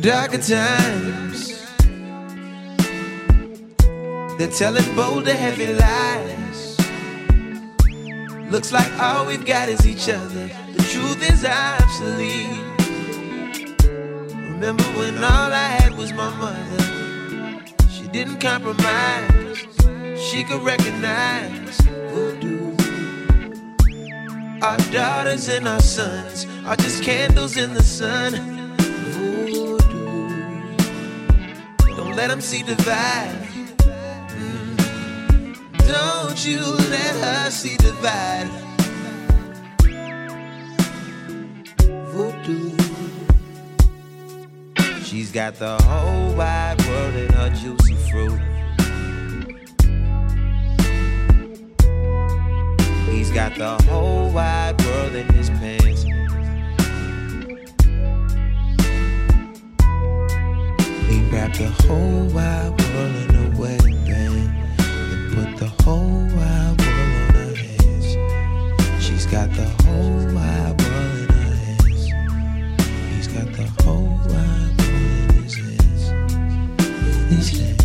darker times. They're telling bold and heavy lies. Looks like all we've got is each other. The truth is obsolete. Remember when all I had was my mother? She didn't compromise. She could recognize voodoo. Our daughters and our sons are just candles in the sun. Voodoo. Let them see divide. Mm. Don't you let her see divide. Voodoo. She's got the whole wide world in her juicy fruit. He's got the whole wide He the whole wide world in a band and put the whole wide world on her hands. She's got the whole wide world in her hands. He's got the whole wide world in his hands. In his hands.